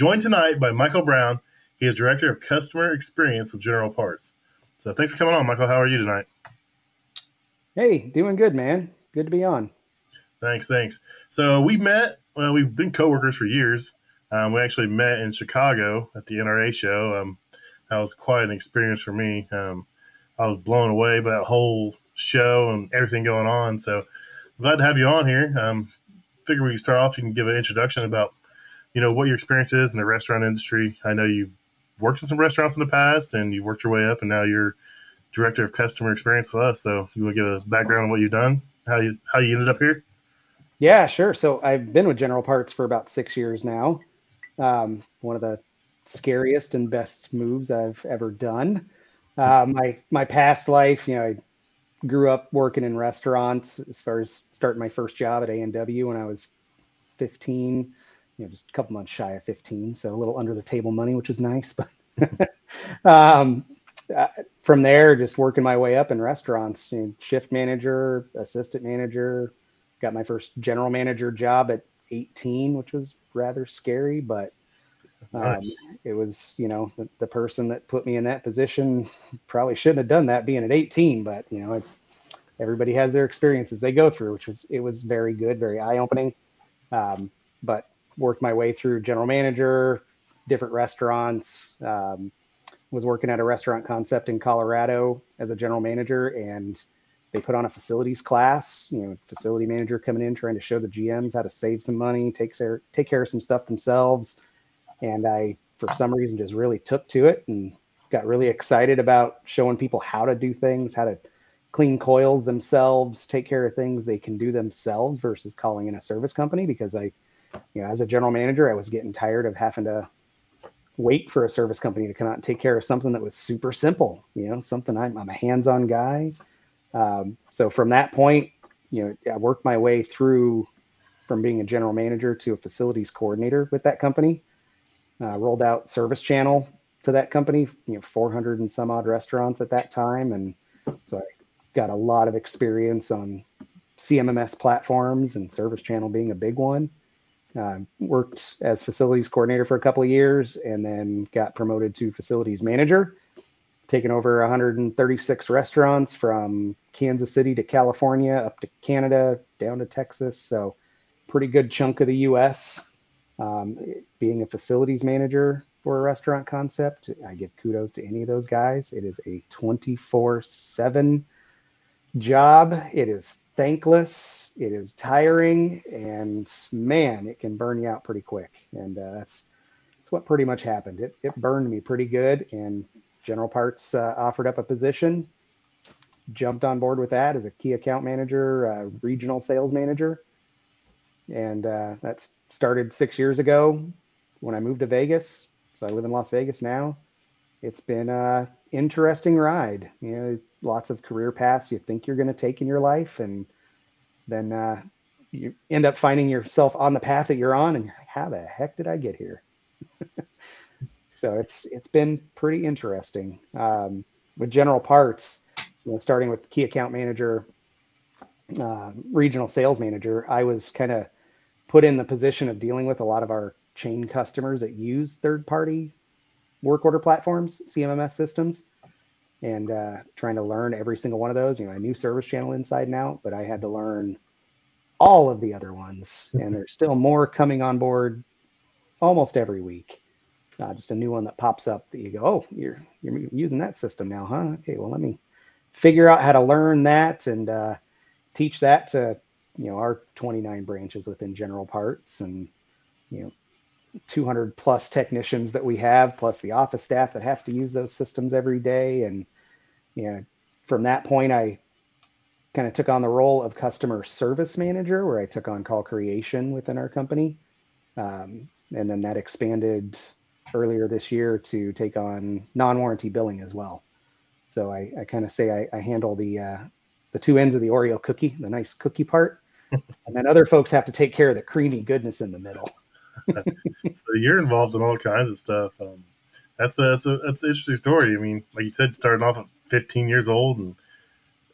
Joined tonight by Michael Brown. He is Director of Customer Experience with General Parts. So thanks for coming on, Michael. How are you tonight? Hey, doing good, man. Good to be on. Thanks, thanks. So we met, well, we've been coworkers for years. Um, we actually met in Chicago at the NRA show. Um, that was quite an experience for me. Um, I was blown away by that whole show and everything going on. So glad to have you on here. Um, figure we can start off. You can give an introduction about you know what your experience is in the restaurant industry. I know you've worked in some restaurants in the past, and you've worked your way up, and now you're director of customer experience with us. So you want to give a background on what you've done, how you how you ended up here? Yeah, sure. So I've been with General Parts for about six years now. Um, one of the scariest and best moves I've ever done. Uh, my my past life, you know, I grew up working in restaurants as far as starting my first job at A and W when I was 15 you know, just a couple months shy of 15, so a little under the table money, which is nice. But um, uh, from there, just working my way up in restaurants, you know, shift manager, assistant manager, got my first general manager job at 18, which was rather scary, but um, nice. it was, you know, the, the, person that put me in that position probably shouldn't have done that being at 18, but you know, everybody has their experiences they go through, which was, it was very good, very eye opening. Um, but worked my way through general manager, different restaurants. Um, was working at a restaurant concept in Colorado as a general manager, and they put on a facilities class. You know, facility manager coming in trying to show the GMs how to save some money, take care take care of some stuff themselves. And I, for some reason, just really took to it and got really excited about showing people how to do things, how to clean coils themselves, take care of things they can do themselves versus calling in a service company because I you know, as a general manager, I was getting tired of having to wait for a service company to come out and take care of something that was super simple. You know, something I'm, I'm a hands-on guy. Um, so from that point, you know, I worked my way through from being a general manager to a facilities coordinator with that company. Uh, rolled out Service Channel to that company. You know, 400 and some odd restaurants at that time, and so I got a lot of experience on CMMS platforms and Service Channel being a big one. Uh, worked as facilities coordinator for a couple of years and then got promoted to facilities manager, taking over 136 restaurants from Kansas City to California, up to Canada, down to Texas. So, pretty good chunk of the US. Um, being a facilities manager for a restaurant concept, I give kudos to any of those guys. It is a 24 7 job. It is thankless, it is tiring, and man, it can burn you out pretty quick. And uh, that's that's what pretty much happened. It it burned me pretty good, and General Parts uh, offered up a position. Jumped on board with that as a key account manager, uh, regional sales manager, and uh, that started six years ago when I moved to Vegas. So I live in Las Vegas now. It's been a interesting ride. You know, lots of career paths you think you're going to take in your life, and then uh, you end up finding yourself on the path that you're on, and you're like, how the heck did I get here? so it's it's been pretty interesting um, with General Parts. You know, starting with key account manager, uh, regional sales manager, I was kind of put in the position of dealing with a lot of our chain customers that use third party work order platforms, CMMS systems and uh, trying to learn every single one of those. You know, I knew Service Channel inside and out, but I had to learn all of the other ones, and mm-hmm. there's still more coming on board almost every week. Uh, just a new one that pops up that you go, oh, you're you're using that system now, huh? Okay, well, let me figure out how to learn that and uh, teach that to you know our 29 branches within General Parts and you know 200 plus technicians that we have, plus the office staff that have to use those systems every day. And, you know, from that point, I kind of took on the role of customer service manager, where I took on call creation within our company. Um, and then that expanded earlier this year to take on non-warranty billing as well. So I, I kind of say I, I, handle the uh, the two ends of the Oreo cookie, the nice cookie part, and then other folks have to take care of the creamy goodness in the middle. so you're involved in all kinds of stuff. Um, that's a that's a that's an interesting story. I mean, like you said, starting off at 15 years old and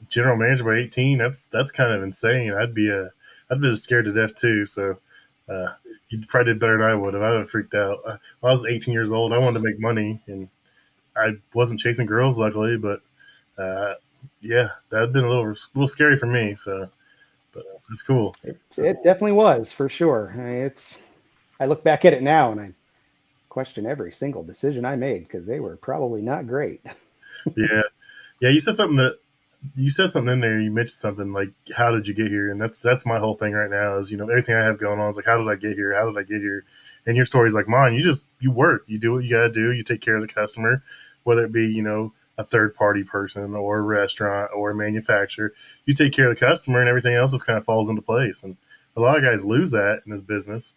general manager by 18. That's that's kind of insane. I'd be a I'd be scared to death too. So uh, you probably did better than I would have. I would have freaked out. Uh, I was 18 years old. I wanted to make money, and I wasn't chasing girls, luckily. But uh, yeah, that'd been a little little scary for me. So, but uh, it's cool. It, so. it definitely was for sure. I mean, it's. I look back at it now, and I question every single decision I made because they were probably not great. yeah, yeah. You said something that you said something in there. You mentioned something like, "How did you get here?" And that's that's my whole thing right now. Is you know everything I have going on is like, "How did I get here? How did I get here?" And your story is like mine. You just you work, you do what you gotta do. You take care of the customer, whether it be you know a third party person or a restaurant or a manufacturer. You take care of the customer, and everything else just kind of falls into place. And a lot of guys lose that in this business.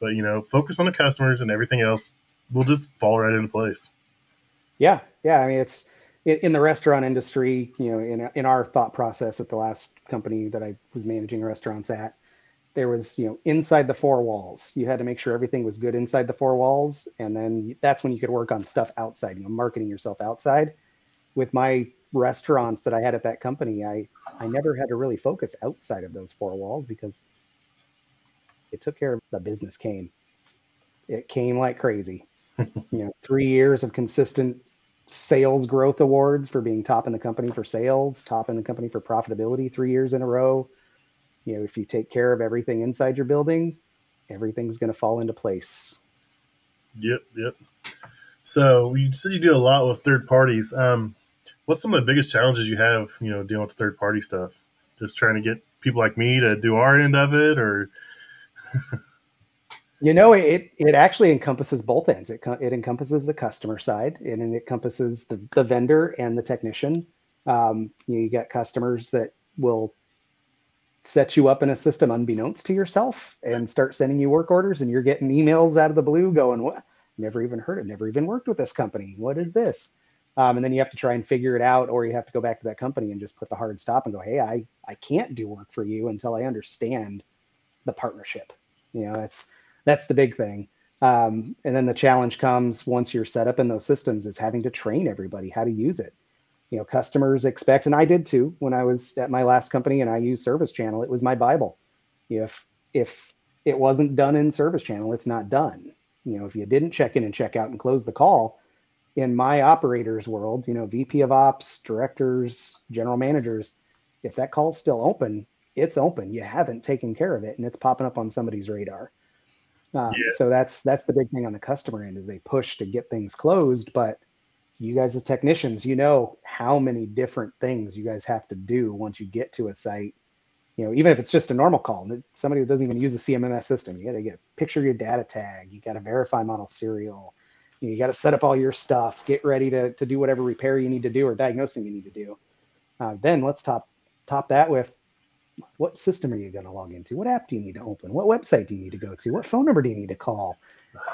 But you know, focus on the customers, and everything else will just fall right into place. Yeah, yeah. I mean, it's in, the restaurant industry, you know, in, in our thought process at the last company that I was managing restaurants at, there was, you know, inside the four walls, you had to make sure everything was good inside the four walls. And then that's when you could work on stuff outside, you know, marketing yourself outside. With my restaurants that I had at that company, I, I never had to really focus outside of those four walls because it took care of the business came. It came like crazy. you know, three years of consistent sales growth awards for being top in the company for sales, top in the company for profitability three years in a row. You know, if you take care of everything inside your building, everything's going to fall into place. Yep, yep. So you said you do a lot with third parties. Um, what's some of the biggest challenges you have, you know, dealing with third party stuff? Just trying to get people like me to do our end of it, or You know, it it actually encompasses both ends. It it encompasses the customer side, and it encompasses the, the vendor and the technician. Um, you, know, you get customers that will set you up in a system unbeknownst to yourself and start sending you work orders, and you're getting emails out of the blue going, "What? Never even heard it. Never even worked with this company. What is this?" Um, and then you have to try and figure it out, or you have to go back to that company and just put the hard stop and go, "Hey, I I can't do work for you until I understand the partnership." You know, that's that's the big thing. Um, and then the challenge comes once you're set up in those systems is having to train everybody how to use it. You know, customers expect, and I did too when I was at my last company and I used Service Channel. It was my Bible. If if it wasn't done in Service Channel, it's not done. You know, if you didn't check in and check out and close the call, in my operators world, you know, VP of Ops, directors, general managers, if that call's still open, it's open. You haven't taken care of it, and it's popping up on somebody's radar. Um, yeah. So that's that's the big thing on the customer end is they push to get things closed, but you guys as technicians, you know how many different things you guys have to do once you get to a site. You know, even if it's just a normal call, somebody that doesn't even use a CMMS system, you got to get a picture of your data tag, you got to verify model serial, you, got to set up all your stuff, get ready to to do whatever repair you need to do or diagnosing you need to do. Uh, then let's top top that with what system are you going to log into? What app do you need to open? What website do you need to go to? What phone number do you need to call?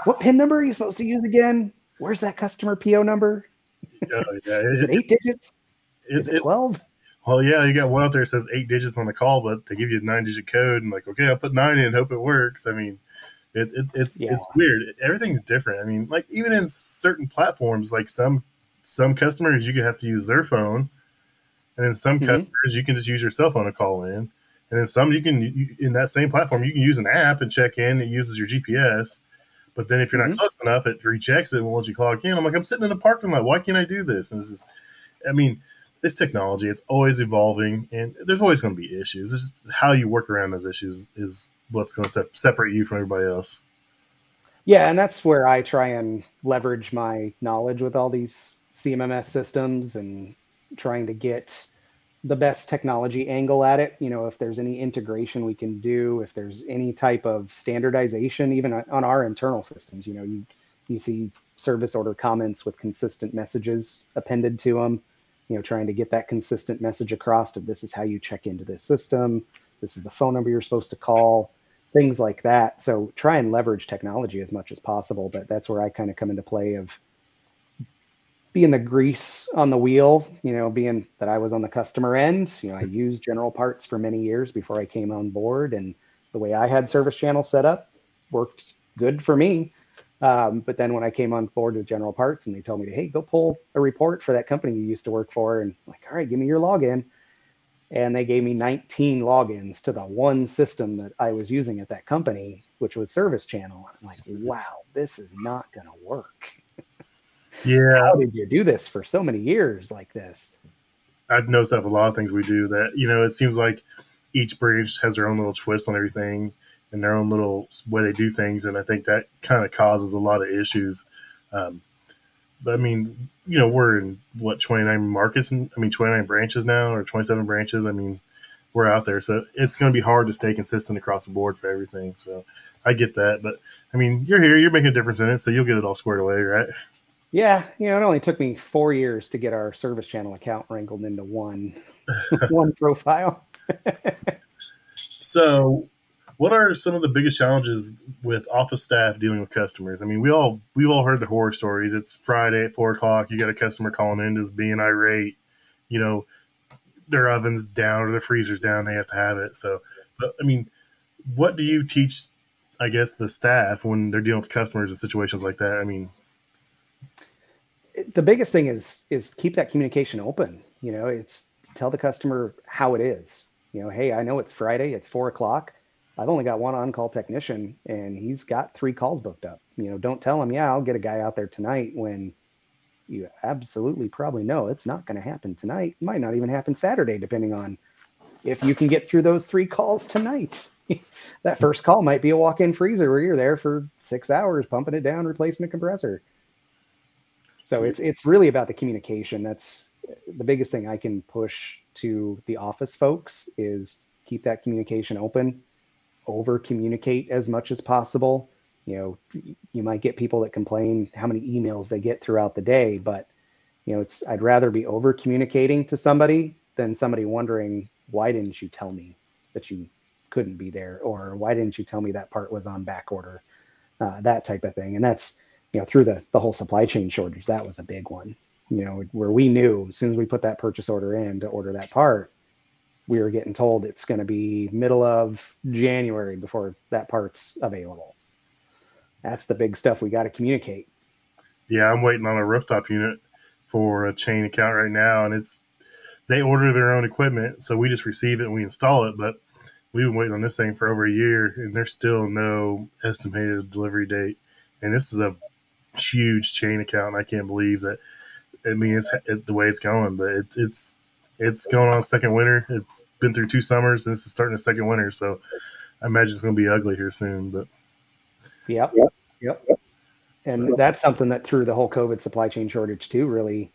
What PIN number are you supposed to use again? Where's that customer PO number? Yeah, yeah. Is it eight digits? Is it 12? Well, yeah, you got one out there that says eight digits on the call, but they give you a nine digit code and like, okay, I'll put nine in, hope it works. I mean, it, it it's yeah. it's weird. Everything's different. I mean, like even in certain platforms, like some some customers you could have to use their phone, and then some mm-hmm. customers you can just use your cell phone to call in. And then some you can you, in that same platform you can use an app and check in. It uses your GPS. But then if you're not mm-hmm. close enough, it rechecks it and won't let you clock in. I'm like, I'm sitting in a parking lot. Why can't I do this? And this is, I mean, this technology, it's always evolving and there's always going to be issues. This is how you work around those issues is what's going to se- separate you from everybody else. Yeah. And that's where I try and leverage my knowledge with all these CMMS systems and trying to get the best technology angle at it. You know, if there's any integration we can do, if there's any type of standardization, even on our internal systems, you know, you you see service order comments with consistent messages appended to them. You know, trying to get that consistent message across of this is how you check into this system. This is the phone number you're supposed to call. things like that. So try and leverage technology as much as possible. But that's where I kind of come into play of being the grease on the wheel, you know, being that I was on the customer end. You know, I used general parts for many years before I came on board, and the way I had service channel set up worked good for me. Um, but then when I came on board with General Parts and they told me, to, hey, go pull a report for that company you used to work for, and I'm like, all right, give me your login. And they gave me 19 logins to the one system that I was using at that company, which was Service Channel. And I'm like, wow, this is not going to work. Yeah. How did you do this for so many years like this? I've noticed that a lot of things we do that, you know, it seems like each branch has their own little twist on everything and their own little way they do things. And I think that kind of causes a lot of issues. Um, but I mean, you know, we're in what, 29 markets, and I mean, 29 branches now or 27 branches. I mean, we're out there. So it's going to be hard to stay consistent across the board for everything. So I get that. But I mean, you're here, you're making a difference in it. So you'll get it all squared away, right? Yeah, you know, it only took me four years to get our service channel account wrangled into one one profile. so, what are some of the biggest challenges with office staff dealing with customers? I mean, we all we've all heard the horror stories. It's Friday at four o'clock. You got a customer calling in just being irate. You know, their ovens down or their freezers down. They have to have it. So, but, I mean, what do you teach? I guess the staff when they're dealing with customers in situations like that. I mean, the biggest thing is is keep that communication open. You know, it's tell the customer how it is. You know, hey, I know it's Friday, it's four o'clock. I've only got one on-call technician, and he's got three calls booked up. You know, don't tell him, yeah, I'll get a guy out there tonight when you absolutely probably know it's not going to happen tonight. It might not even happen Saturday, depending on if you can get through those three calls tonight. that first call might be a walk-in freezer where you're there for six hours pumping it down, replacing a compressor. So it's it's really about the communication. That's the biggest thing I can push to the office folks is keep that communication open, over communicate as much as possible. You know, you might get people that complain how many emails they get throughout the day, but you know, it's I'd rather be over communicating to somebody than somebody wondering why didn't you tell me that you couldn't be there or why didn't you tell me that part was on back order, uh, that type of thing. And that's you know, through the, the whole supply chain shortage, that was a big one, you know, where we knew as soon as we put that purchase order in to order that part, we were getting told it's going to be middle of January before that part's available. That's the big stuff we got to communicate. Yeah, I'm waiting on a rooftop unit for a chain account right now, and it's they order their own equipment, so we just receive it and we install it. But we've been waiting on this thing for over a year, and there's still no estimated delivery date. And this is a huge chain account, and I can't believe that. I mean, it's it, the way it's going, but it, it's it's going on second winter. It's been through two summers, and this is starting a second winter. So I imagine it's going to be ugly here soon. But yep, yep, yep. And so, that's something that through the whole COVID supply chain shortage too, really,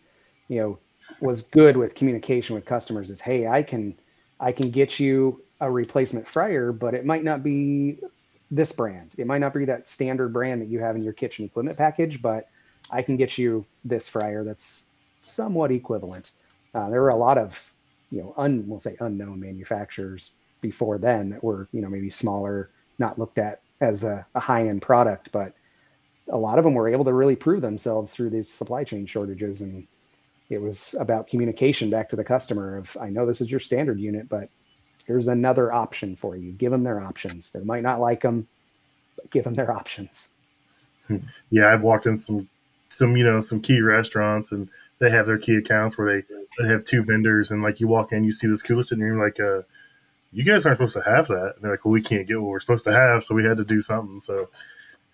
you know, was good with communication with customers. Is hey, I can I can get you a replacement fryer, but it might not be this brand. It might not be that standard brand that you have in your kitchen equipment package, but I can get you this fryer that's somewhat equivalent. Uh, there were a lot of, you know, un, we'll say unknown manufacturers before then that were, you know, maybe smaller, not looked at as a, a high end product, but a lot of them were able to really prove themselves through these supply chain shortages. And it was about communication back to the customer of, I know this is your standard unit, but here's another option for you. Give them their options. They might not like them, but give them their options. Yeah, I've walked in some some you know some key restaurants and they have their key accounts where they, they have two vendors and like you walk in you see this cooler sitting here like uh you guys aren't supposed to have that and they're like well we can't get what we're supposed to have so we had to do something so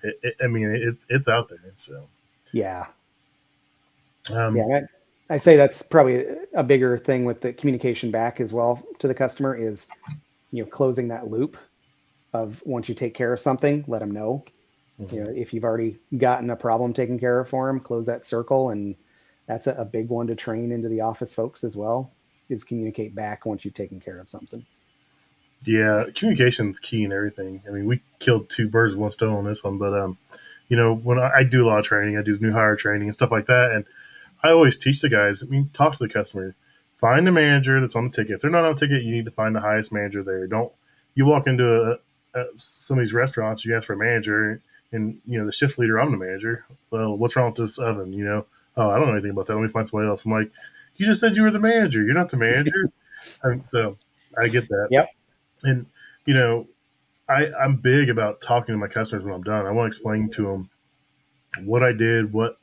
it, it, i mean it's it's out there so yeah um, yeah I say that's probably a bigger thing with the communication back as well to the customer is, you know, closing that loop of once you take care of something, let them know. Mm-hmm. You know, if you've already gotten a problem taken care of for them, close that circle, and that's a, a big one to train into the office folks as well. Is communicate back once you've taken care of something. Yeah, communication is key in everything. I mean, we killed two birds with one stone on this one, but um, you know, when I, I do a lot of training, I do new hire training and stuff like that, and I always teach the guys. I mean, talk to the customer. Find a manager that's on the ticket. If they're not on the ticket, you need to find the highest manager there. Don't you walk into a, uh, some of these restaurants, you ask for a manager, and you know the shift leader, I'm the manager. Well, what's wrong with this oven? You know, oh, I don't know anything about that. Let me find somebody else. I'm like, you just said you were the manager. You're not the manager. and so I get that. Yep. And you know, I I'm big about talking to my customers when I'm done. I want to explain to them what I did, what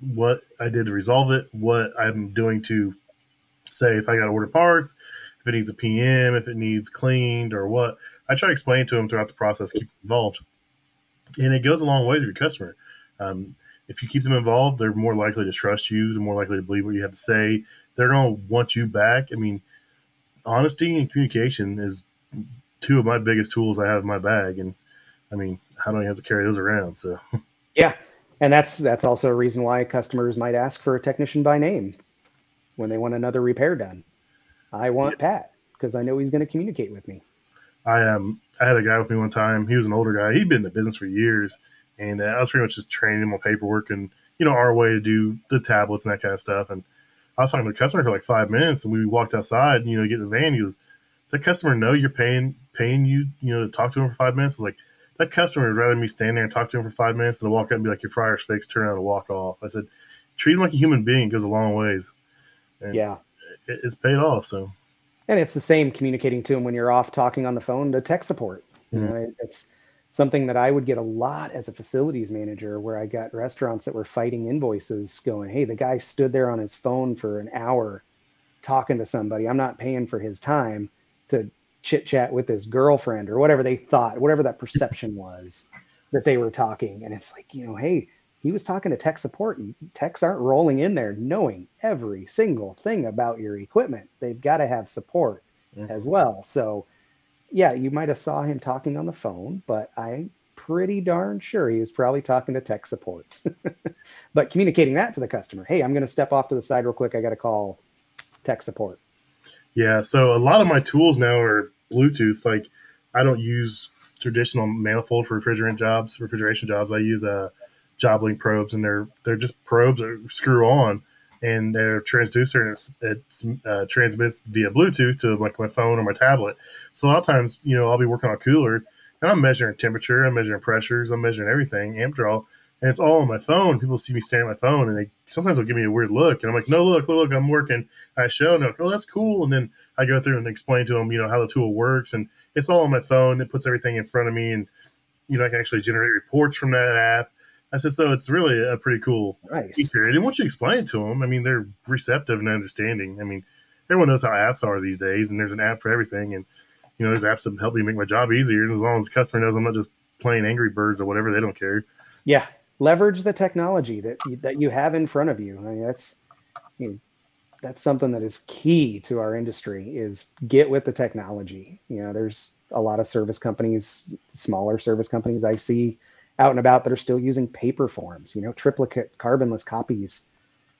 what I did to resolve it, what I'm doing to say if I got to order parts, if it needs a PM, if it needs cleaned or what. I try to explain to them throughout the process, keep them involved, and it goes a long way to your customer. Um, if you keep them involved, they're more likely to trust you. They're more likely to believe what you have to say. They're going to want you back. I mean, honesty and communication is two of my biggest tools I have in my bag, and I mean, how do I have to carry those around? So, yeah, and that's that's also a reason why customers might ask for a technician by name when they want another repair done. I want. Pat because I know he's going to communicate with me. I um I had a guy with me one time. He was an older guy. He'd been in the business for years, and uh, I was pretty much just training him on paperwork and you know our way to do the tablets and that kind of stuff. And I was talking to the customer for like five minutes, and we walked outside. And, you know, get in the van. He was, "Does the customer know you're paying paying you you know to talk to him for five minutes?" I was like, "That customer would rather me stand there and talk to him for five minutes than to walk up and be like your fryer's fixed, turn around and walk off." I said, "Treat him like a human being goes a long ways." And yeah, it, it's paid off. So and it's the same communicating to him when you're off talking on the phone to tech support. Mm-hmm. Know, it's something that I would get a lot as a facilities manager where I got restaurants that were fighting invoices going, Hey, the guy stood there on his phone for an hour talking to somebody. I'm not paying for his time to chit chat with his girlfriend or whatever they thought, whatever that perception was that they were talking. And it's like, you know, Hey, he was talking to tech support. Techs aren't rolling in there knowing every single thing about your equipment. They've got to have support mm-hmm. as well. So, yeah, you might have saw him talking on the phone, but I'm pretty darn sure he was probably talking to tech support. but communicating that to the customer, hey, I'm going to step off to the side real quick. I got to call tech support. Yeah. So a lot of my tools now are Bluetooth. Like I don't use traditional manifold for refrigerant jobs, refrigeration jobs. I use a JobLink probes, and they're they're just probes that screw on, and they're transducer, and it uh, transmits via Bluetooth to like my phone or my tablet. So a lot of times, you know, I'll be working on a cooler, and I'm measuring temperature, I'm measuring pressures, I'm measuring everything, amp draw, and it's all on my phone. People see me staring at my phone, and they sometimes they'll give me a weird look, and I'm like, "No, look, look, I'm working." I show, and they're like, "Oh, that's cool," and then I go through and explain to them, you know, how the tool works, and it's all on my phone. It puts everything in front of me, and you know, I can actually generate reports from that app I said, so it's really a pretty cool nice. feature. And once you explain it to them, I mean, they're receptive and understanding. I mean, everyone knows how apps are these days, and there's an app for everything. And, you know, there's apps that help me make my job easier. And as long as the customer knows I'm not just playing Angry Birds or whatever, they don't care. Yeah. Leverage the technology that that you have in front of you. I mean, that's, you know, that's something that is key to our industry is get with the technology. You know, there's a lot of service companies, smaller service companies I see out and about that are still using paper forms, you know, triplicate carbonless copies.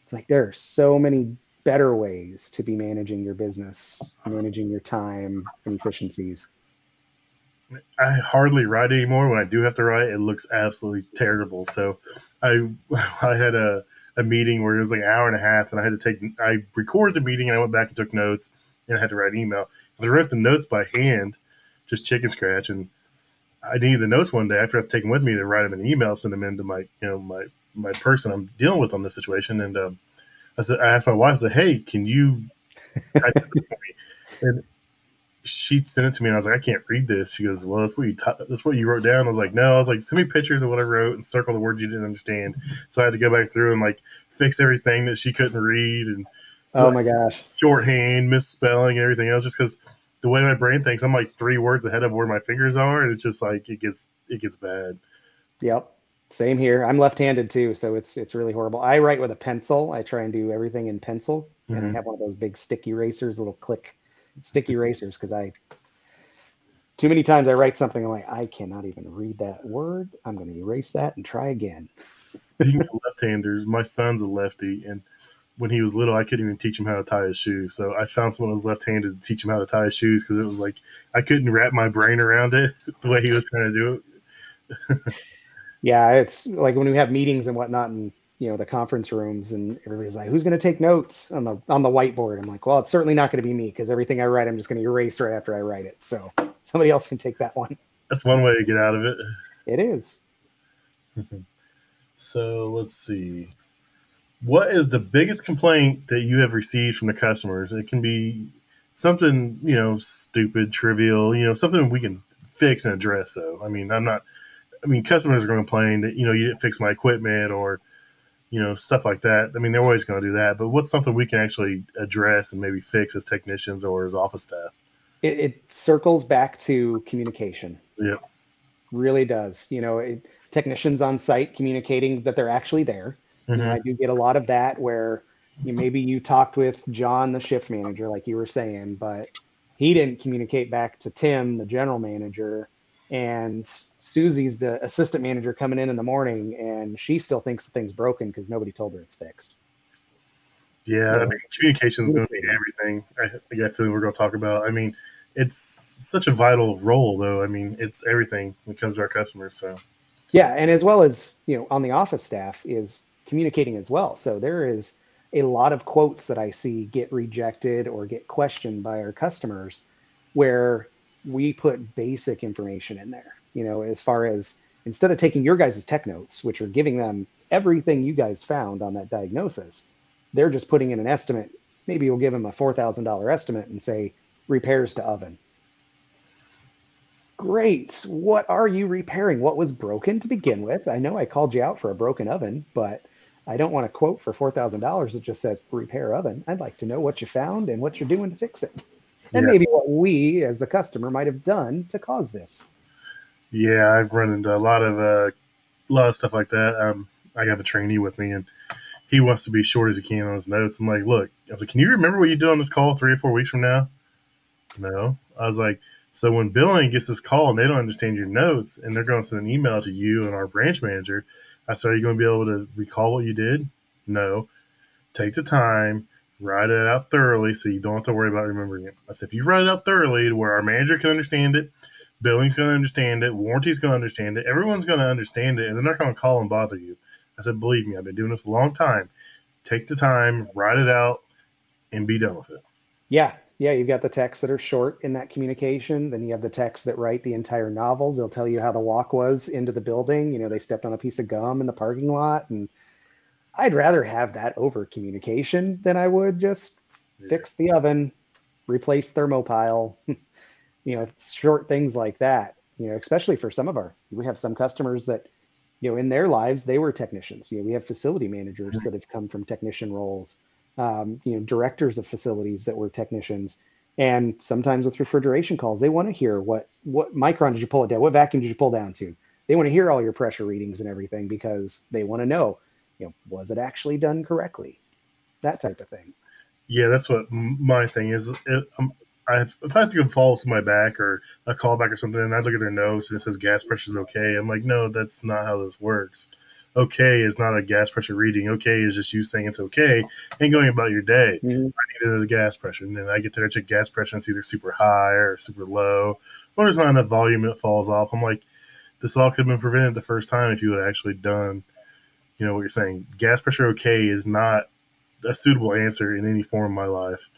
It's like there are so many better ways to be managing your business, managing your time and efficiencies. I hardly write anymore. When I do have to write, it looks absolutely terrible. So I I had a, a meeting where it was like an hour and a half and I had to take I recorded the meeting and I went back and took notes and I had to write an email. I wrote the notes by hand, just chicken scratch and I needed the notes one day. After I've taken with me to write them in an email, send them into my, you know, my my person I'm dealing with on this situation. And um, I said, I asked my wife, I said, "Hey, can you?" and she sent it to me, and I was like, "I can't read this." She goes, "Well, that's what you t- that's what you wrote down." I was like, "No," I was like, "Send me pictures of what I wrote and circle the words you didn't understand." So I had to go back through and like fix everything that she couldn't read and oh my gosh, shorthand, misspelling, and everything else, just because the way my brain thinks, I'm like three words ahead of where my fingers are, and it's just like it gets it gets bad. Yep. Same here. I'm left-handed too, so it's it's really horrible. I write with a pencil. I try and do everything in pencil, mm-hmm. and I mm-hmm. have one of those big sticky erasers, little click sticky erasers, because I too many times I write something I'm like I cannot even read that word. I'm going to erase that and try again. Speaking of left-handers, my son's a lefty, and when he was little, I couldn't even teach him how to tie his shoes. So I found someone who was left-handed to teach him how to tie his shoes because it was like I couldn't wrap my brain around it the way he was trying to do it. yeah, it's like when we have meetings and whatnot, and you know the conference rooms, and everybody's like, "Who's going to take notes on the on the whiteboard?" I'm like, "Well, it's certainly not going to be me because everything I write, I'm just going to erase right after I write it. So somebody else can take that one." that's one way to get out of it. It is. so let's see. What is the biggest complaint that you have received from the customers? It can be something, you know, stupid, trivial, you know, something we can fix and address. So, I mean, I'm not, I mean, customers are going to complain that, you know, you didn't fix my equipment or, you know, stuff like that. I mean, they're always going to do that. But what's something we can actually address and maybe fix as technicians or as office staff? It, it circles back to communication. Yeah, Really does. You know, it, technicians on site communicating that they're actually there. Mm-hmm. You know, I do get a lot of that where you maybe you talked with John, the shift manager, like you were saying, but he didn't communicate back to Tim, the general manager, and Susie's the assistant manager coming in in the morning, and she still thinks the thing's broken because nobody told her it's fixed. Yeah, I mean, communication is going to be everything. I, I feeling we're going to talk about. I mean, it's such a vital role, though. I mean, it's everything when it comes to our customers. So, yeah, and as well as you know, on the office staff is communicating as well. So there is a lot of quotes that I see get rejected or get questioned by our customers where we put basic information in there, you know, as far as instead of taking your guys' tech notes, which are giving them everything you guys found on that diagnosis, they're just putting in an estimate. Maybe we'll give them a $4,000 estimate and say repairs to oven. Great. What are you repairing? What was broken to begin with? I know I called you out for a broken oven, but I don't want a quote for $4,000 that just says repair oven. I'd like to know what you found and what you're doing to fix it. And yeah. maybe what we as a customer might have done to cause this. Yeah, I've run into a lot of uh, a lot of stuff like that. Um, I have a trainee with me, and he wants to be short as he can on his notes. I'm like, look, I was like, can you remember what you did on this call three or four weeks from now? No. I was like, so when billing gets this call and they don't understand your notes, and they're going to send an email to you and our branch manager, I said, Are you going to be able to recall what you did? No. Take the time, write it out thoroughly so you don't have to worry about remembering it. I said, If you write it out thoroughly to where our manager can understand it, billing's going to understand it, warranty's going to understand it, everyone's going to understand it, and they're not going to call and bother you. I said, Believe me, I've been doing this a long time. Take the time, write it out, and be done with it. Yeah, yeah, you've got the texts that are short in that communication. Then you have the texts that write the entire novels. They'll tell you how the walk was into the building. You know, they stepped on a piece of gum in the parking lot. And I'd rather have that over communication than I would just fix the oven, replace thermopile, you know, short things like that. You know, especially for some of our, we have some customers that, you know, in their lives, they were technicians. You know, we have facility managers mm-hmm. that have come from technician roles um, you know, directors of facilities that were technicians. And sometimes with refrigeration calls, they want to hear what what micron did you pull it down? What vacuum did you pull down to? They want to hear all your pressure readings and everything because they want to know, you know, was it actually done correctly? That type of thing. Yeah, that's what my thing is. It, um, I have, if I have to go follow my back or a callback or something, and I look at their notes and it says gas pressure is okay, I'm like, no, that's not how this works okay is not a gas pressure reading. Okay is just you saying it's okay and going about your day. Mm-hmm. I needed a gas pressure, and then I get there, to check gas pressure, and it's either super high or super low, or there's not enough volume that falls off. I'm like, this all could have been prevented the first time if you had actually done, you know, what you're saying. Gas pressure okay is not a suitable answer in any form of my life.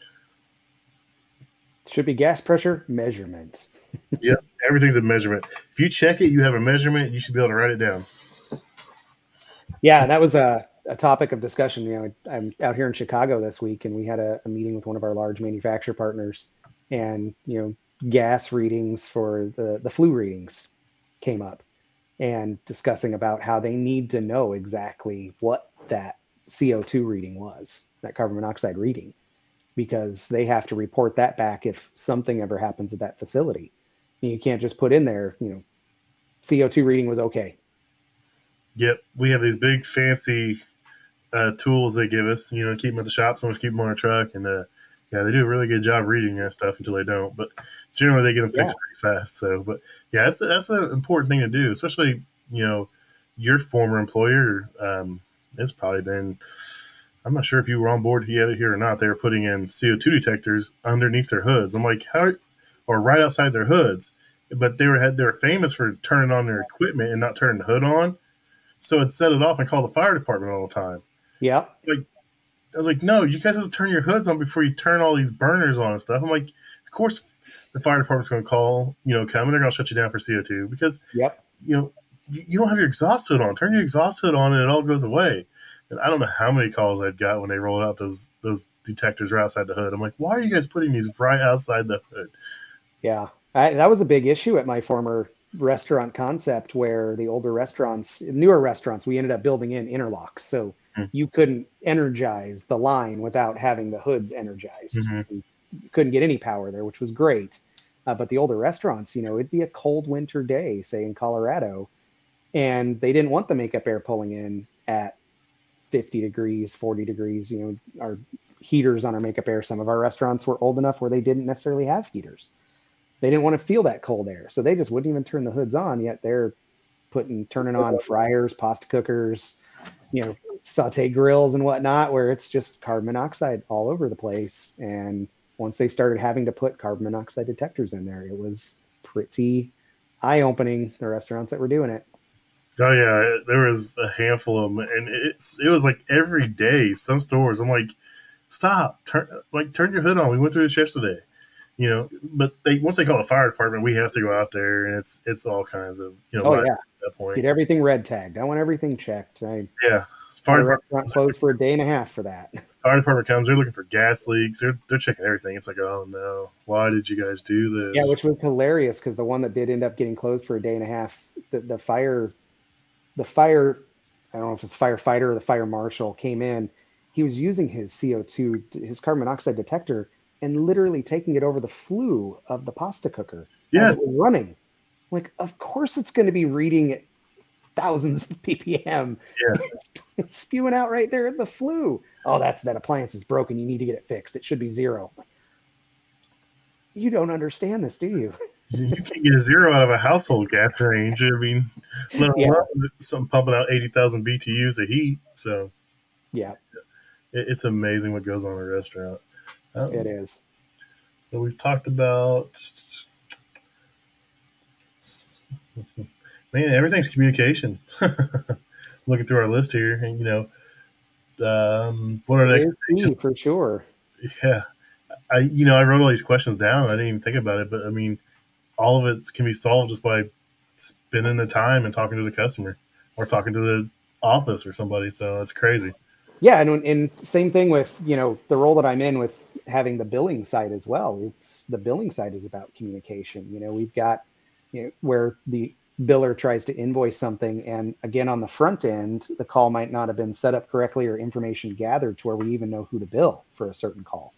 Should be gas pressure measurement. yep, everything's a measurement. If you check it, you have a measurement. You should be able to write it down yeah, that was a, a topic of discussion. You know, I'm out here in Chicago this week, and we had a, a meeting with one of our large manufacturer partners, and you know, gas readings for the the flue readings came up, and discussing about how they need to know exactly what that CO2 reading was, that carbon monoxide reading, because they have to report that back if something ever happens at that facility. And you can't just put in there, you know, CO2 reading was okay. Yep, we have these big fancy uh, tools they give us. You know, keep them at the shop. Some keep them on our truck, and uh, yeah, they do a really good job reading that stuff until they don't. But generally, they get them fixed yeah. pretty fast. So, but yeah, that's that's an important thing to do, especially you know your former employer. Um, it's probably been. I'm not sure if you were on board yet here or not. They were putting in CO2 detectors underneath their hoods. I'm like, how, or right outside their hoods. But they were had they were famous for turning on their equipment and not turning the hood on. So it set it off and call the fire department all the time. Yeah. Like I was like, no, you guys have to turn your hoods on before you turn all these burners on and stuff. I'm like, of course, the fire department's going to call, you know, come and they're going to shut you down for CO2 because, yep. you know, you, you don't have your exhaust hood on. Turn your exhaust hood on and it all goes away. And I don't know how many calls I'd got when they rolled out those those detectors right outside the hood. I'm like, why are you guys putting these right outside the hood? Yeah, I, that was a big issue at my former restaurant concept where the older restaurants, newer restaurants, we ended up building in interlocks. So mm-hmm. you couldn't energize the line without having the hoods energized. Mm-hmm. You couldn't get any power there, which was great. Uh, but the older restaurants, you know, it'd be a cold winter day, say in Colorado, and they didn't want the makeup air pulling in at 50 degrees, 40 degrees. You know, our heaters on our makeup air, some of our restaurants were old enough where they didn't necessarily have heaters they didn't want to feel that cold air, so they just wouldn't even turn the hoods on. Yet they're putting turning on fryers, pasta cookers, you know, saute grills and whatnot, where it's just carbon monoxide all over the place. And once they started having to put carbon monoxide detectors in there, it was pretty eye opening. The restaurants that were doing it. Oh yeah, there was a handful of them, and it's it was like every day. Some stores, I'm like, stop, turn like turn your hood on. We went through this yesterday you know, but they once they call the fire department, we have to go out there, and it's it's all kinds of you know. Oh yeah, that point. get everything red tagged. I want everything checked. I, yeah, fire restaurant closed for a day and a half for that. Fire department comes, they're looking for gas leaks. They're they're checking everything. It's like, oh no, why did you guys do this? Yeah, which was hilarious because the one that did end up getting closed for a day and a half, the, the fire, the fire, I don't know if it's firefighter or the fire marshal came in. He was using his CO two, his carbon monoxide detector and literally taking it over the flue of the pasta cooker. Yes. running. Like, of course it's going to be reading at thousands of ppm. Yeah. It's, it's, spewing out right there at the flue. Oh, that's that appliance is broken. You need to get it fixed. It should be zero. You don't understand this, do you? you can't get a zero out of a household gas range. I mean, let alone yeah. something pumping out 80,000 BTUs of heat. So, yeah, it, it's amazing what goes on in a restaurant. Um, it is. So we've talked about man, everything's communication. Looking through our list here, and you know, um, what are the expectations for sure? Yeah, I you know I wrote all these questions down. I didn't even think about it, but I mean, all of it can be solved just by spending the time and talking to the customer or talking to the office or somebody. So it's crazy. Yeah, and and same thing with you know the role that I'm in with having the billing side as well. It's the billing side is about communication. You know, we've got you know, where the biller tries to invoice something, and again on the front end, the call might not have been set up correctly or information gathered to where we even know who to bill for a certain call.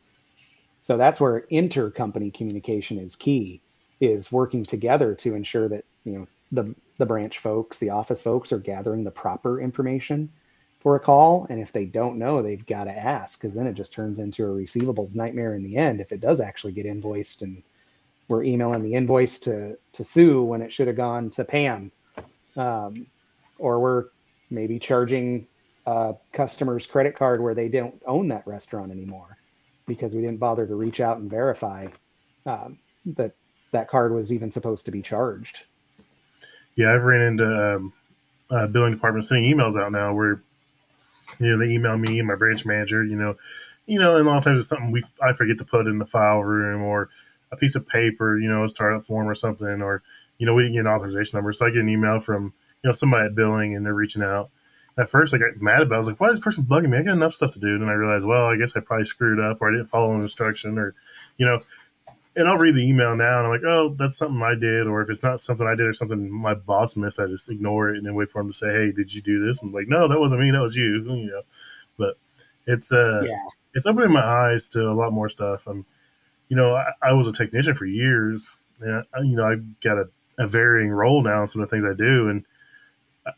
So that's where intercompany communication is key, is working together to ensure that you know the the branch folks, the office folks are gathering the proper information for a call. And if they don't know, they've got to ask because then it just turns into a receivables nightmare in the end if it does actually get invoiced and we're emailing the invoice to, to Sue when it should have gone to Pam. Um, or we're maybe charging a customer's credit card where they don't own that restaurant anymore because we didn't bother to reach out and verify um, that that card was even supposed to be charged. Yeah, I've ran into um, uh, billing department sending emails out now where you know, they email me and my branch manager, you know, you know, and a lot of times it's something we I forget to put in the file room or a piece of paper, you know, a startup form or something, or you know, we didn't get an authorization number. So I get an email from you know somebody at billing and they're reaching out. At first, I got mad about. it. I was like, "Why is this person bugging me? I got enough stuff to do." And I realized, well, I guess I probably screwed up, or I didn't follow an instruction, or you know, and I'll read the email now and I'm like, oh, that's something I did. Or if it's not something I did or something my boss missed, I just ignore it and then wait for him to say, hey, did you do this? I'm like, no, that wasn't me. That was you. You know, but it's uh, yeah. it's opening my eyes to a lot more stuff. I'm, you know, I, I was a technician for years, and I, you know, I've got a, a varying role now in some of the things I do, and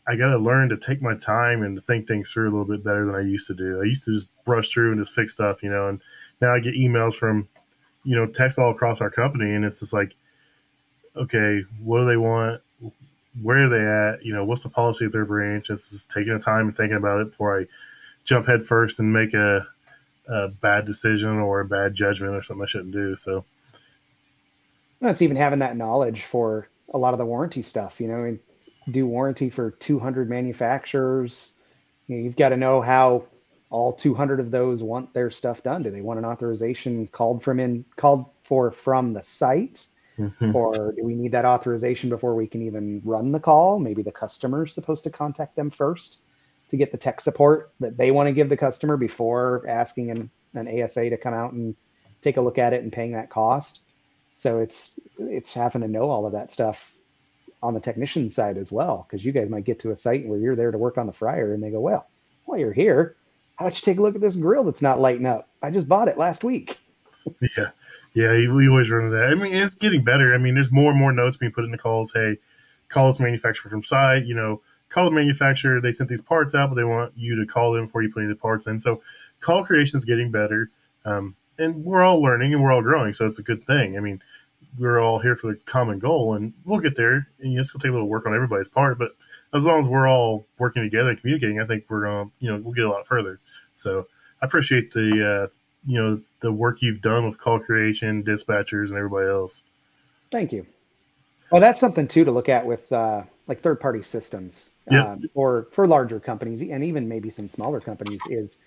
I got to learn to take my time and think things through a little bit better than I used to do. I used to just brush through and just fix stuff, you know, and now I get emails from you know, text all across our company, and it's just like, okay, what do they want? Where are they at? You know, what's the policy of their branch? It's just taking the time and thinking about it before I jump head first and make a, a bad decision or a bad judgment or something I shouldn't do. So, it's even having that knowledge for a lot of the warranty stuff. You know, and do warranty for 200 manufacturers. You know, you've got to know how all 200 of those want their stuff done? Do they want an authorization called from in called for from the site? Mm-hmm. Or do we need that authorization before we can even run the call? Maybe the customer's supposed to contact them first to get the tech support that they want to give the customer before asking an, an ASA to come out and take a look at it and paying that cost. So it's it's having to know all of that stuff on the technician side as well, because you guys might get to a site where you're there to work on the fryer and they go, Well, while you're here, how about you take a look at this grill that's not lighting up? I just bought it last week. Yeah. Yeah, we always run into that. I mean, it's getting better. I mean, there's more and more notes being put in the calls. Hey, call this manufacturer from site. You know, call the manufacturer. They sent these parts out, but they want you to call them before you put any of the parts in. So, call creation is getting better, um, and we're all learning and we're all growing. So it's a good thing. I mean, we're all here for the common goal, and we'll get there. And you know, it's gonna take a little work on everybody's part, but as long as we're all working together and communicating, I think we're going to, you know we'll get a lot further. So I appreciate the uh, you know the work you've done with call creation, dispatchers, and everybody else. Thank you. Well, that's something too to look at with uh, like third party systems, yep. um, or for larger companies and even maybe some smaller companies is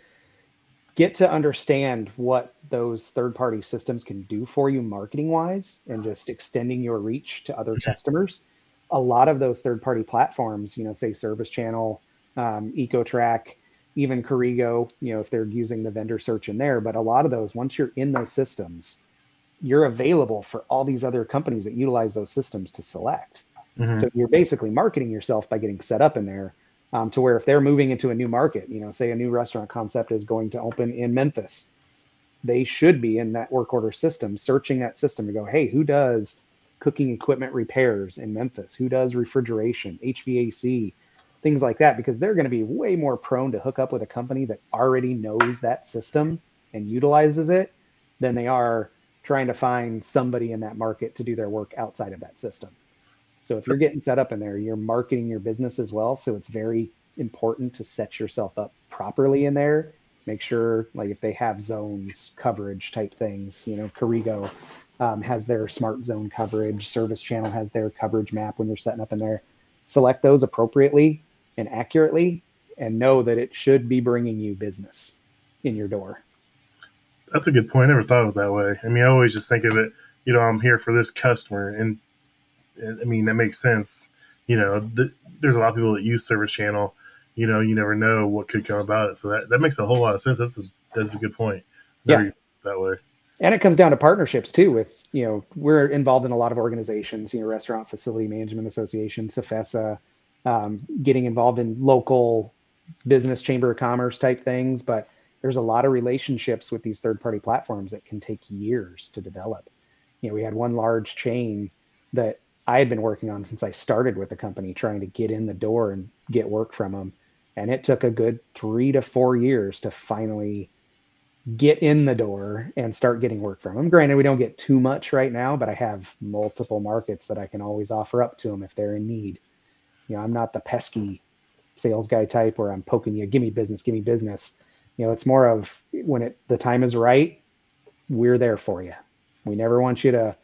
get to understand what those third party systems can do for you marketing wise and just extending your reach to other customers. A lot of those third party platforms, you know, say Service Channel, um, Ecotrak, even Corrigo, you know, if they're using the vendor search in there. But a lot of those, once you're in those systems, you're available for all these other companies that utilize those systems to select. Mm-hmm. So you're basically marketing yourself by getting set up in there um, to where if they're moving into a new market, you know, say a new restaurant concept is going to open in Memphis, they should be in that work order system, searching that system to go, hey, who does cooking equipment repairs in Memphis? Who does refrigeration, HVAC? things like that because they're going to be way more prone to hook up with a company that already knows that system and utilizes it than they are trying to find somebody in that market to do their work outside of that system. So if you're getting set up in there, you're marketing your business as well. So it's very important to set yourself up properly in there. Make sure, like if they have zones coverage type things, you know, Corrigo um, has their smart zone coverage, Service Channel has their coverage map when you're setting up in there. Select those appropriately and accurately and know that it should be bringing you business in your door. That's a good point. I never thought of it that way. I mean, I always just think of it, you know, I'm here for this customer. And, and I mean, that makes sense. You know, th- there's a lot of people that use Service Channel. You know, you never know what could come about it. So that, that makes a whole lot of sense. That's a, that's a good point. yeah. That way. And it comes down to partnerships too with, you know, we're involved in a lot of organizations, you know, Restaurant Facility Management Association, CFESA, um, getting involved in local business chamber of commerce type things but there's a lot of relationships with these third party platforms that can take years to develop you know we had one large chain that i had been working on since i started with the company trying to get in the door and get work from them and it took a good three to four years to finally get in the door and start getting work from them granted we don't get too much right now but i have multiple markets that i can always offer up to them if they're in need you know, I'm not the pesky sales guy type where I'm poking you, give me business, give me business. You know, it's more of when it the time is right, we're there for you. We never want you to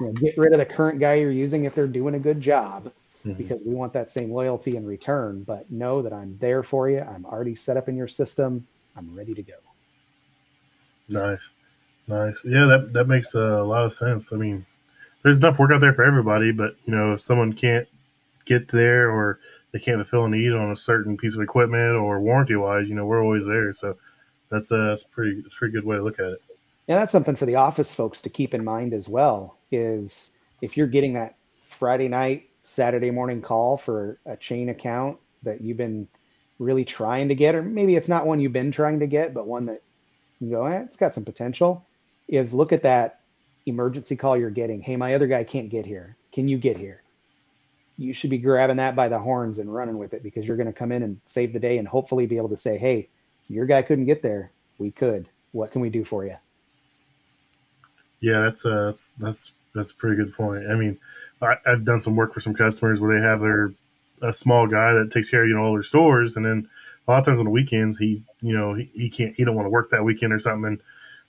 you know, get rid of the current guy you're using if they're doing a good job mm-hmm. because we want that same loyalty in return. But know that I'm there for you. I'm already set up in your system. I'm ready to go. Nice. Nice. Yeah, that, that makes a lot of sense. I mean, there's enough work out there for everybody, but you know, if someone can't get there or they can't fulfill a need on a certain piece of equipment or warranty wise, you know, we're always there. So that's a, that's a pretty, it's a pretty good way to look at it. And that's something for the office folks to keep in mind as well is if you're getting that Friday night, Saturday morning call for a chain account that you've been really trying to get, or maybe it's not one you've been trying to get, but one that you go, eh, it's got some potential, is look at that emergency call you're getting. Hey, my other guy can't get here. Can you get here? you should be grabbing that by the horns and running with it because you're going to come in and save the day and hopefully be able to say, hey, your guy couldn't get there. We could. What can we do for you? Yeah, that's a, uh, that's that's that's a pretty good point. I mean, I, have done some work for some customers where they have their a small guy that takes care of you know all their stores, and then a lot of times on the weekends he you know he, he can't he don't want to work that weekend or something. And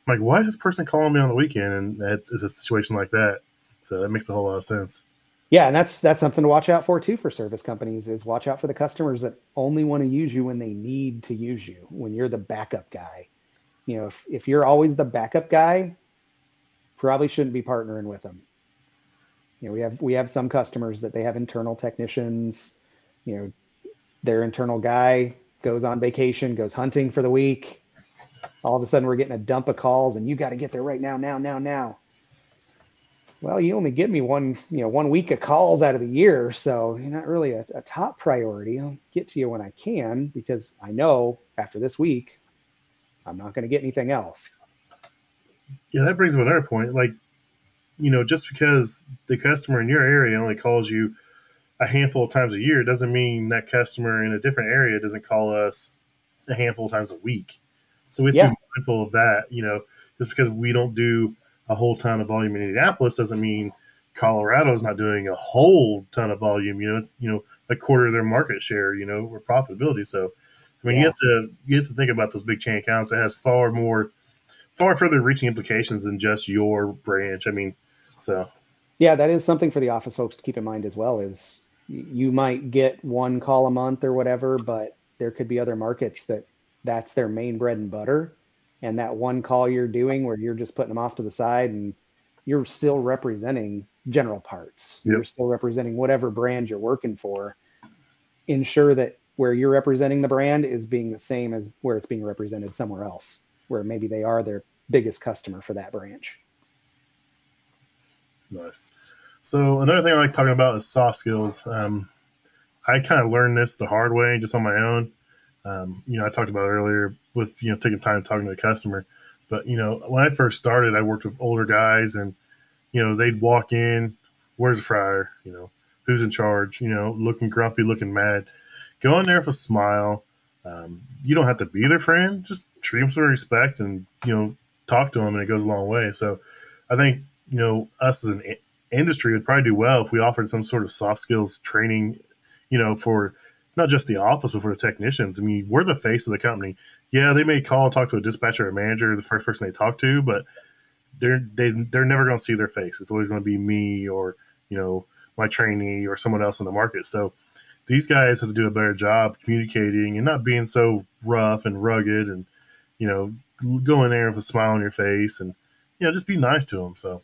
I'm like, why is this person calling me on the weekend? And that's is a situation like that. So that makes a whole lot of sense yeah and that's that's something to watch out for too for service companies is watch out for the customers that only want to use you when they need to use you when you're the backup guy you know if, if you're always the backup guy probably shouldn't be partnering with them. You know, we have we have some customers that they have internal technicians, you know, their internal guy goes on vacation, goes hunting for the week. All of a sudden we're getting a dump of calls and you got to get there right now, now, now, now. Well, you only give me one, you know, one week of calls out of the year, so you're not really a, a top priority. I'll get to you when I can because I know after this week, I'm not going to get anything else. Yeah, that brings up another point. Like, you know, just because the customer in your area only calls you a handful of times a year doesn't mean that customer in a different area doesn't call us a handful of times a week. So we have yeah. to be mindful of that. You know, just because we don't do a whole ton of volume in Indianapolis doesn't mean Colorado's not doing a whole ton of volume. You know, it's you know a quarter of their market share. You know, or profitability. So, I mean, yeah. you have to you have to think about those big chain accounts. It has far more, far further reaching implications than just your branch. I mean, so. Yeah, that is something for the office folks to keep in mind as well. Is you might get one call a month or whatever, but there could be other markets that that's their main bread and butter. And that one call you're doing where you're just putting them off to the side and you're still representing general parts. Yep. You're still representing whatever brand you're working for. Ensure that where you're representing the brand is being the same as where it's being represented somewhere else, where maybe they are their biggest customer for that branch. Nice. So another thing I like talking about is soft skills. Um, I kind of learned this the hard way, just on my own. Um, you know, I talked about earlier with you know taking time talking to the customer, but you know, when I first started, I worked with older guys, and you know, they'd walk in, "Where's the fryer?" You know, who's in charge? You know, looking grumpy, looking mad. Go in there with a smile. Um, you don't have to be their friend. Just treat them with respect, and you know, talk to them, and it goes a long way. So, I think you know, us as an industry would probably do well if we offered some sort of soft skills training, you know, for not just the office, but for the technicians. I mean, we're the face of the company. Yeah, they may call talk to a dispatcher or a manager, the first person they talk to, but they're they, they're never going to see their face. It's always going to be me or you know my trainee or someone else in the market. So these guys have to do a better job communicating and not being so rough and rugged and you know go in there with a smile on your face and you know just be nice to them. So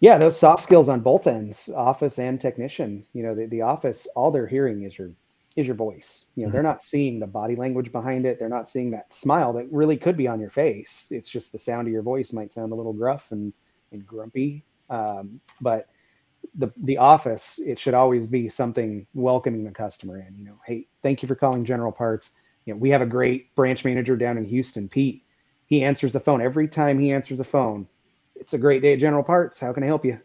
yeah, those soft skills on both ends, office and technician. You know, the, the office, all they're hearing is your is your voice. You know, mm-hmm. they're not seeing the body language behind it. They're not seeing that smile that really could be on your face. It's just the sound of your voice might sound a little gruff and and grumpy. Um, but the the office, it should always be something welcoming the customer in. You know, hey, thank you for calling General Parts. You know, we have a great branch manager down in Houston, Pete. He answers the phone every time he answers the phone it's a great day at General Parts. How can I help you?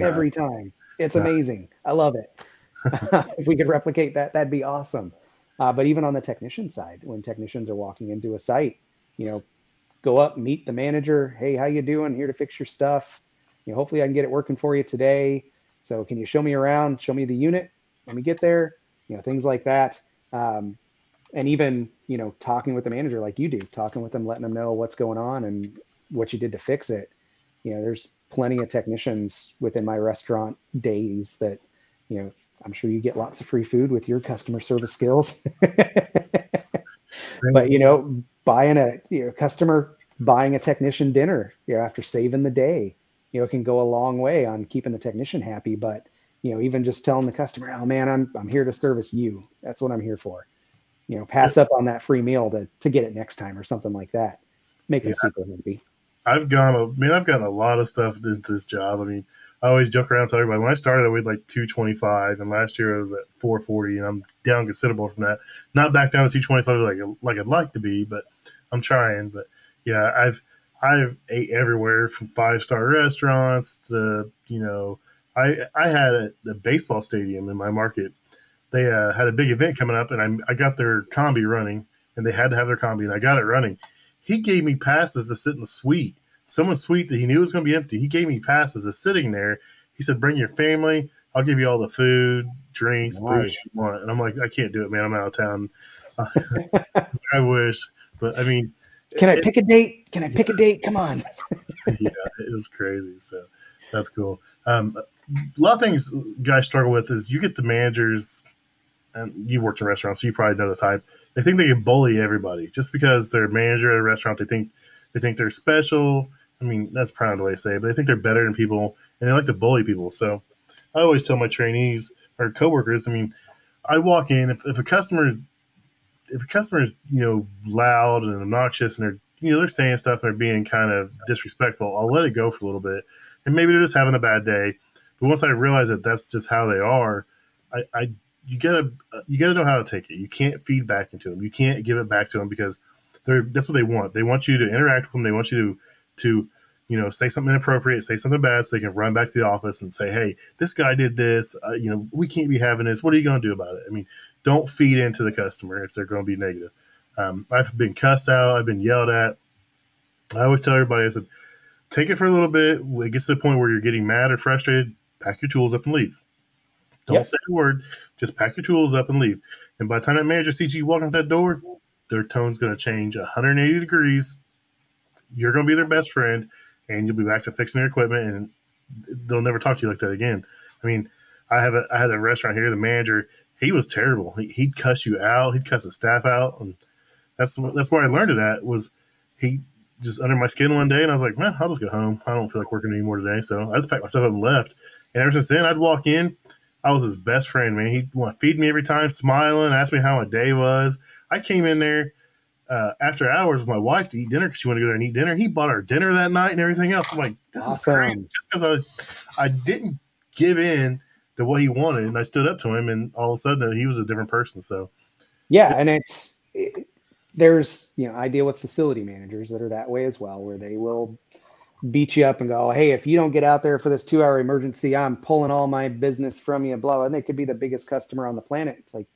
Every time. It's amazing. I love it. if we could replicate that, that'd be awesome. Uh, but even on the technician side, when technicians are walking into a site, you know, go up, meet the manager. Hey, how you doing? Here to fix your stuff. You know, hopefully I can get it working for you today. So can you show me around? Show me the unit. Let me get there. You know, things like that. Um, and even you know, talking with the manager like you do, talking with them, letting them know what's going on and what you did to fix it you know, there's plenty of technicians within my restaurant days that, you know, I'm sure you get lots of free food with your customer service skills. but you know, buying a you know, customer buying a technician dinner, you know, after saving the day, you know, it can go a long way on keeping the technician happy. But you know, even just telling the customer, "Oh man, I'm I'm here to service you. That's what I'm here for." You know, pass up on that free meal to to get it next time or something like that. Make them yeah. super happy. I've gone, I mean, I've gotten a lot of stuff into this job. I mean, I always joke around, tell everybody when I started, I weighed like 225, and last year I was at 440, and I'm down considerable from that. Not back down to 225 like like I'd like to be, but I'm trying. But yeah, I've I've ate everywhere from five star restaurants to you know, I I had a, the baseball stadium in my market. They uh, had a big event coming up, and I I got their combi running, and they had to have their combi, and I got it running he gave me passes to sit in the suite. Someone's suite that he knew was going to be empty. He gave me passes to sitting there. He said, "Bring your family. I'll give you all the food, drinks, nice. booze you want." And I'm like, "I can't do it, man. I'm out of town." I wish, but I mean, can I pick a date? Can I pick a date? Come on. yeah, it was crazy. So that's cool. Um, a lot of things guys struggle with is you get the managers, and you worked in restaurants, so you probably know the type they think they can bully everybody just because they're a manager at a restaurant. They think they think they're special. I mean, that's probably the way to say it, but they think they're better than people and they like to bully people. So I always tell my trainees or coworkers, I mean, I walk in, if, if a customer is, if a customer is, you know, loud and obnoxious and they're, you know, they're saying stuff and they're being kind of disrespectful, I'll let it go for a little bit. And maybe they're just having a bad day. But once I realize that that's just how they are, I, I you gotta you gotta know how to take it. You can't feed back into them. You can't give it back to them because they're that's what they want. They want you to interact with them. They want you to to you know say something inappropriate, say something bad, so they can run back to the office and say, "Hey, this guy did this. Uh, you know, we can't be having this. What are you going to do about it?" I mean, don't feed into the customer if they're going to be negative. Um, I've been cussed out. I've been yelled at. I always tell everybody, I said, take it for a little bit. It gets to the point where you're getting mad or frustrated. Pack your tools up and leave. Don't yep. say a word. Just pack your tools up and leave. And by the time that manager sees you walking out that door, their tone's going to change 180 degrees. You're going to be their best friend, and you'll be back to fixing their equipment, and they'll never talk to you like that again. I mean, I have a I had a restaurant here. The manager, he was terrible. He, would cuss you out. He'd cuss the staff out, and that's that's where I learned it at. Was he just under my skin one day, and I was like, man, I'll just go home. I don't feel like working anymore today, so I just packed myself up and left. And ever since then, I'd walk in. I was his best friend, man. He'd want to feed me every time, smiling, ask me how my day was. I came in there uh, after hours with my wife to eat dinner because she wanted to go there and eat dinner. He bought our dinner that night and everything else. I'm like, this awesome. is crazy. Just because I, I didn't give in to what he wanted, and I stood up to him, and all of a sudden he was a different person. So, yeah, and it's it, there's you know I deal with facility managers that are that way as well, where they will beat you up and go, hey, if you don't get out there for this two hour emergency, I'm pulling all my business from you, blah, blah. And they could be the biggest customer on the planet. It's like,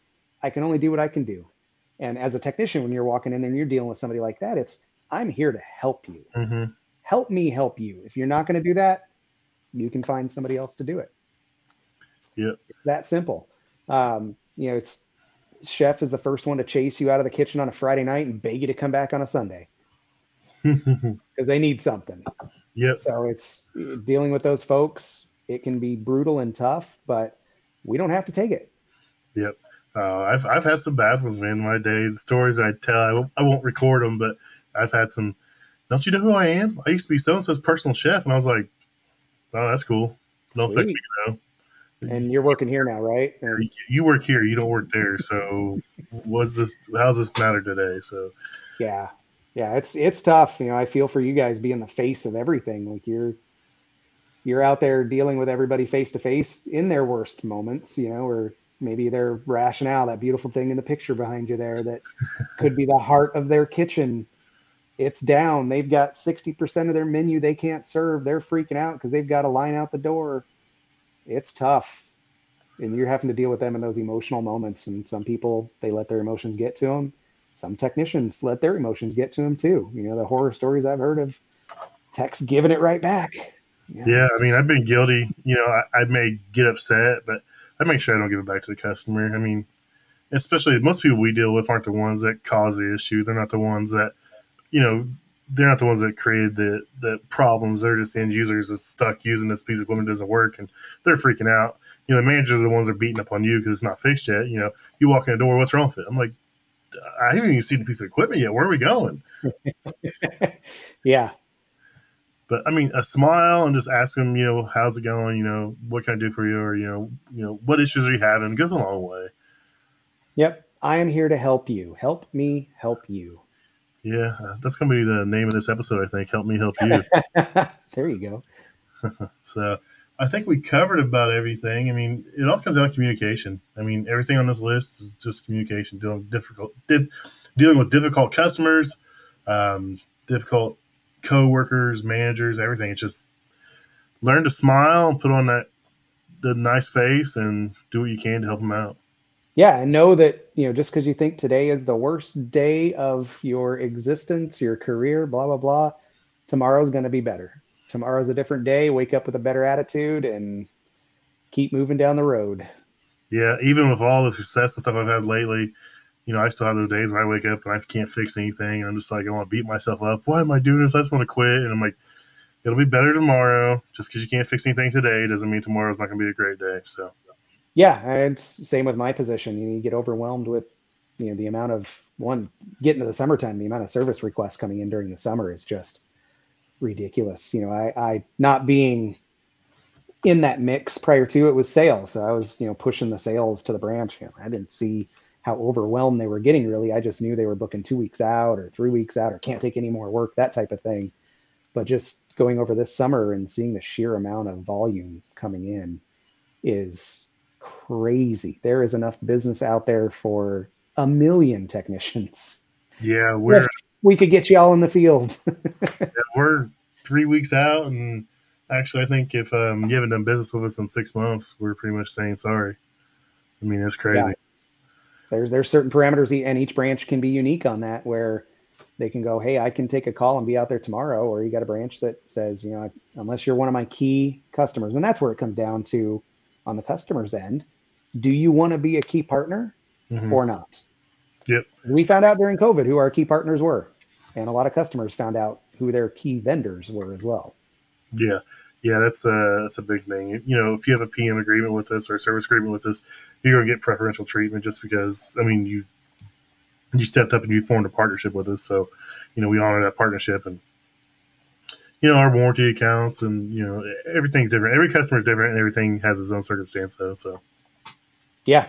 I can only do what I can do. And as a technician, when you're walking in and you're dealing with somebody like that, it's, I'm here to help you. Mm-hmm. Help me help you. If you're not going to do that, you can find somebody else to do it. Yeah. that simple. Um, you know, it's chef is the first one to chase you out of the kitchen on a Friday night and beg you to come back on a Sunday because they need something. Yep. So it's dealing with those folks. It can be brutal and tough, but we don't have to take it. Yep. Uh, I've I've had some bad ones, man. My day, the stories I tell, I won't, I won't record them, but I've had some. Don't you know who I am? I used to be so and so's personal chef, and I was like, "Oh, that's cool." Don't think you know. And you're working here now, right? And you work here. You don't work there. So, what's this? How's this matter today? So, yeah, yeah, it's it's tough. You know, I feel for you guys being the face of everything. Like you're you're out there dealing with everybody face to face in their worst moments, you know, or maybe their rationale, that beautiful thing in the picture behind you there that could be the heart of their kitchen. It's down. They've got 60% of their menu they can't serve. They're freaking out because they've got a line out the door. It's tough. And you're having to deal with them in those emotional moments. And some people, they let their emotions get to them some technicians let their emotions get to them too. You know, the horror stories I've heard of techs giving it right back. Yeah, yeah I mean, I've been guilty. You know, I, I, may get upset, but I make sure I don't give it back to the customer. I mean, especially most people we deal with aren't the ones that cause the issue. They're not the ones that, you know, they're not the ones that created the the problems. They're just the end users that's stuck using this piece of equipment doesn't work, and they're freaking out. You know, the managers are the ones that are beating up on you because it's not fixed yet. You know, you walk in the door, what's wrong with it? I'm like, I haven't even seen the piece of equipment yet. Where are we going? yeah. But I mean, a smile and just ask them, you know, how's it going? You know, what can I do for you? Or, you know, you know, what issues are you having? It goes a long way. Yep. I am here to help you. Help me help you. Yeah. Uh, that's going to be the name of this episode, I think. Help me help you. there you go. so, I think we covered about everything. I mean, it all comes down to communication. I mean, everything on this list is just communication, dealing with difficult, di- dealing with difficult customers, um, difficult co-workers, managers, everything. It's just learn to smile and put on that the nice face and do what you can to help them out. Yeah, and know that you know just because you think today is the worst day of your existence, your career, blah blah blah, tomorrow's going to be better tomorrow's a different day. Wake up with a better attitude and keep moving down the road. Yeah, even with all the success and stuff I've had lately, you know, I still have those days where I wake up and I can't fix anything. And I'm just like, I want to beat myself up. Why am I doing this? I just want to quit. And I'm like, it'll be better tomorrow. Just because you can't fix anything today doesn't mean tomorrow's not going to be a great day. So, yeah, and same with my position. You get overwhelmed with, you know, the amount of one getting to the summertime, the amount of service requests coming in during the summer is just ridiculous. You know, I, I not being in that mix prior to it was sales. So I was, you know, pushing the sales to the branch. You know, I didn't see how overwhelmed they were getting really. I just knew they were booking two weeks out or three weeks out or can't take any more work, that type of thing. But just going over this summer and seeing the sheer amount of volume coming in is crazy. There is enough business out there for a million technicians. Yeah, we're we could get you all in the field. yeah, we're three weeks out, and actually, I think if um, you haven't done business with us in six months, we're pretty much saying sorry. I mean, it's crazy. Yeah. There's there's certain parameters, and each branch can be unique on that, where they can go, hey, I can take a call and be out there tomorrow, or you got a branch that says, you know, unless you're one of my key customers, and that's where it comes down to on the customer's end. Do you want to be a key partner mm-hmm. or not? Yep. We found out during COVID who our key partners were, and a lot of customers found out who their key vendors were as well. Yeah, yeah, that's a that's a big thing. You know, if you have a PM agreement with us or a service agreement with us, you're gonna get preferential treatment just because. I mean, you you stepped up and you formed a partnership with us, so you know we honor that partnership and you know our warranty accounts and you know everything's different. Every customer is different, and everything has its own circumstance, though. So, yeah,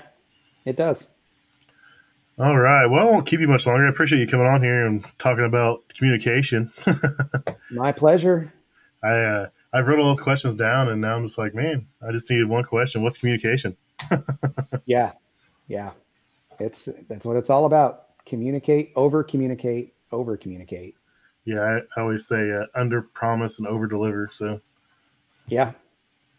it does. All right. Well, I won't keep you much longer. I appreciate you coming on here and talking about communication. My pleasure. I uh, I wrote all those questions down, and now I'm just like, man, I just needed one question. What's communication? yeah, yeah. It's that's what it's all about. Communicate, over communicate, over communicate. Yeah, I, I always say uh, under promise and over deliver. So, yeah,